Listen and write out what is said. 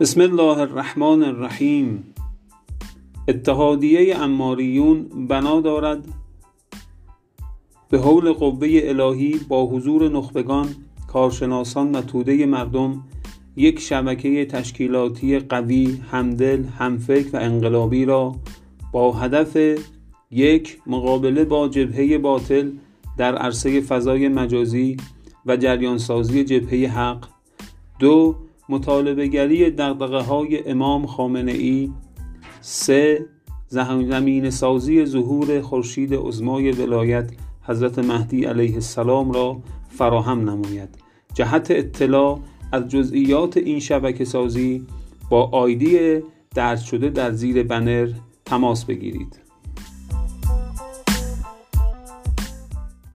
بسم الله الرحمن الرحیم. اتحادیه اماریون بنا دارد. به حول قوه الهی با حضور نخبگان کارشناسان و توده مردم یک شبکه تشکیلاتی قوی همدل همفکر و انقلابی را با هدف یک مقابله با جبهه باطل در عرصه فضای مجازی و جریانسازی جبهه حق. دو مطالبه گری دقدقه های امام خامنه ای سه زمین سازی ظهور خورشید عظمای ولایت حضرت مهدی علیه السلام را فراهم نماید. جهت اطلاع از جزئیات این شبکه سازی با آیدی درج شده در زیر بنر تماس بگیرید.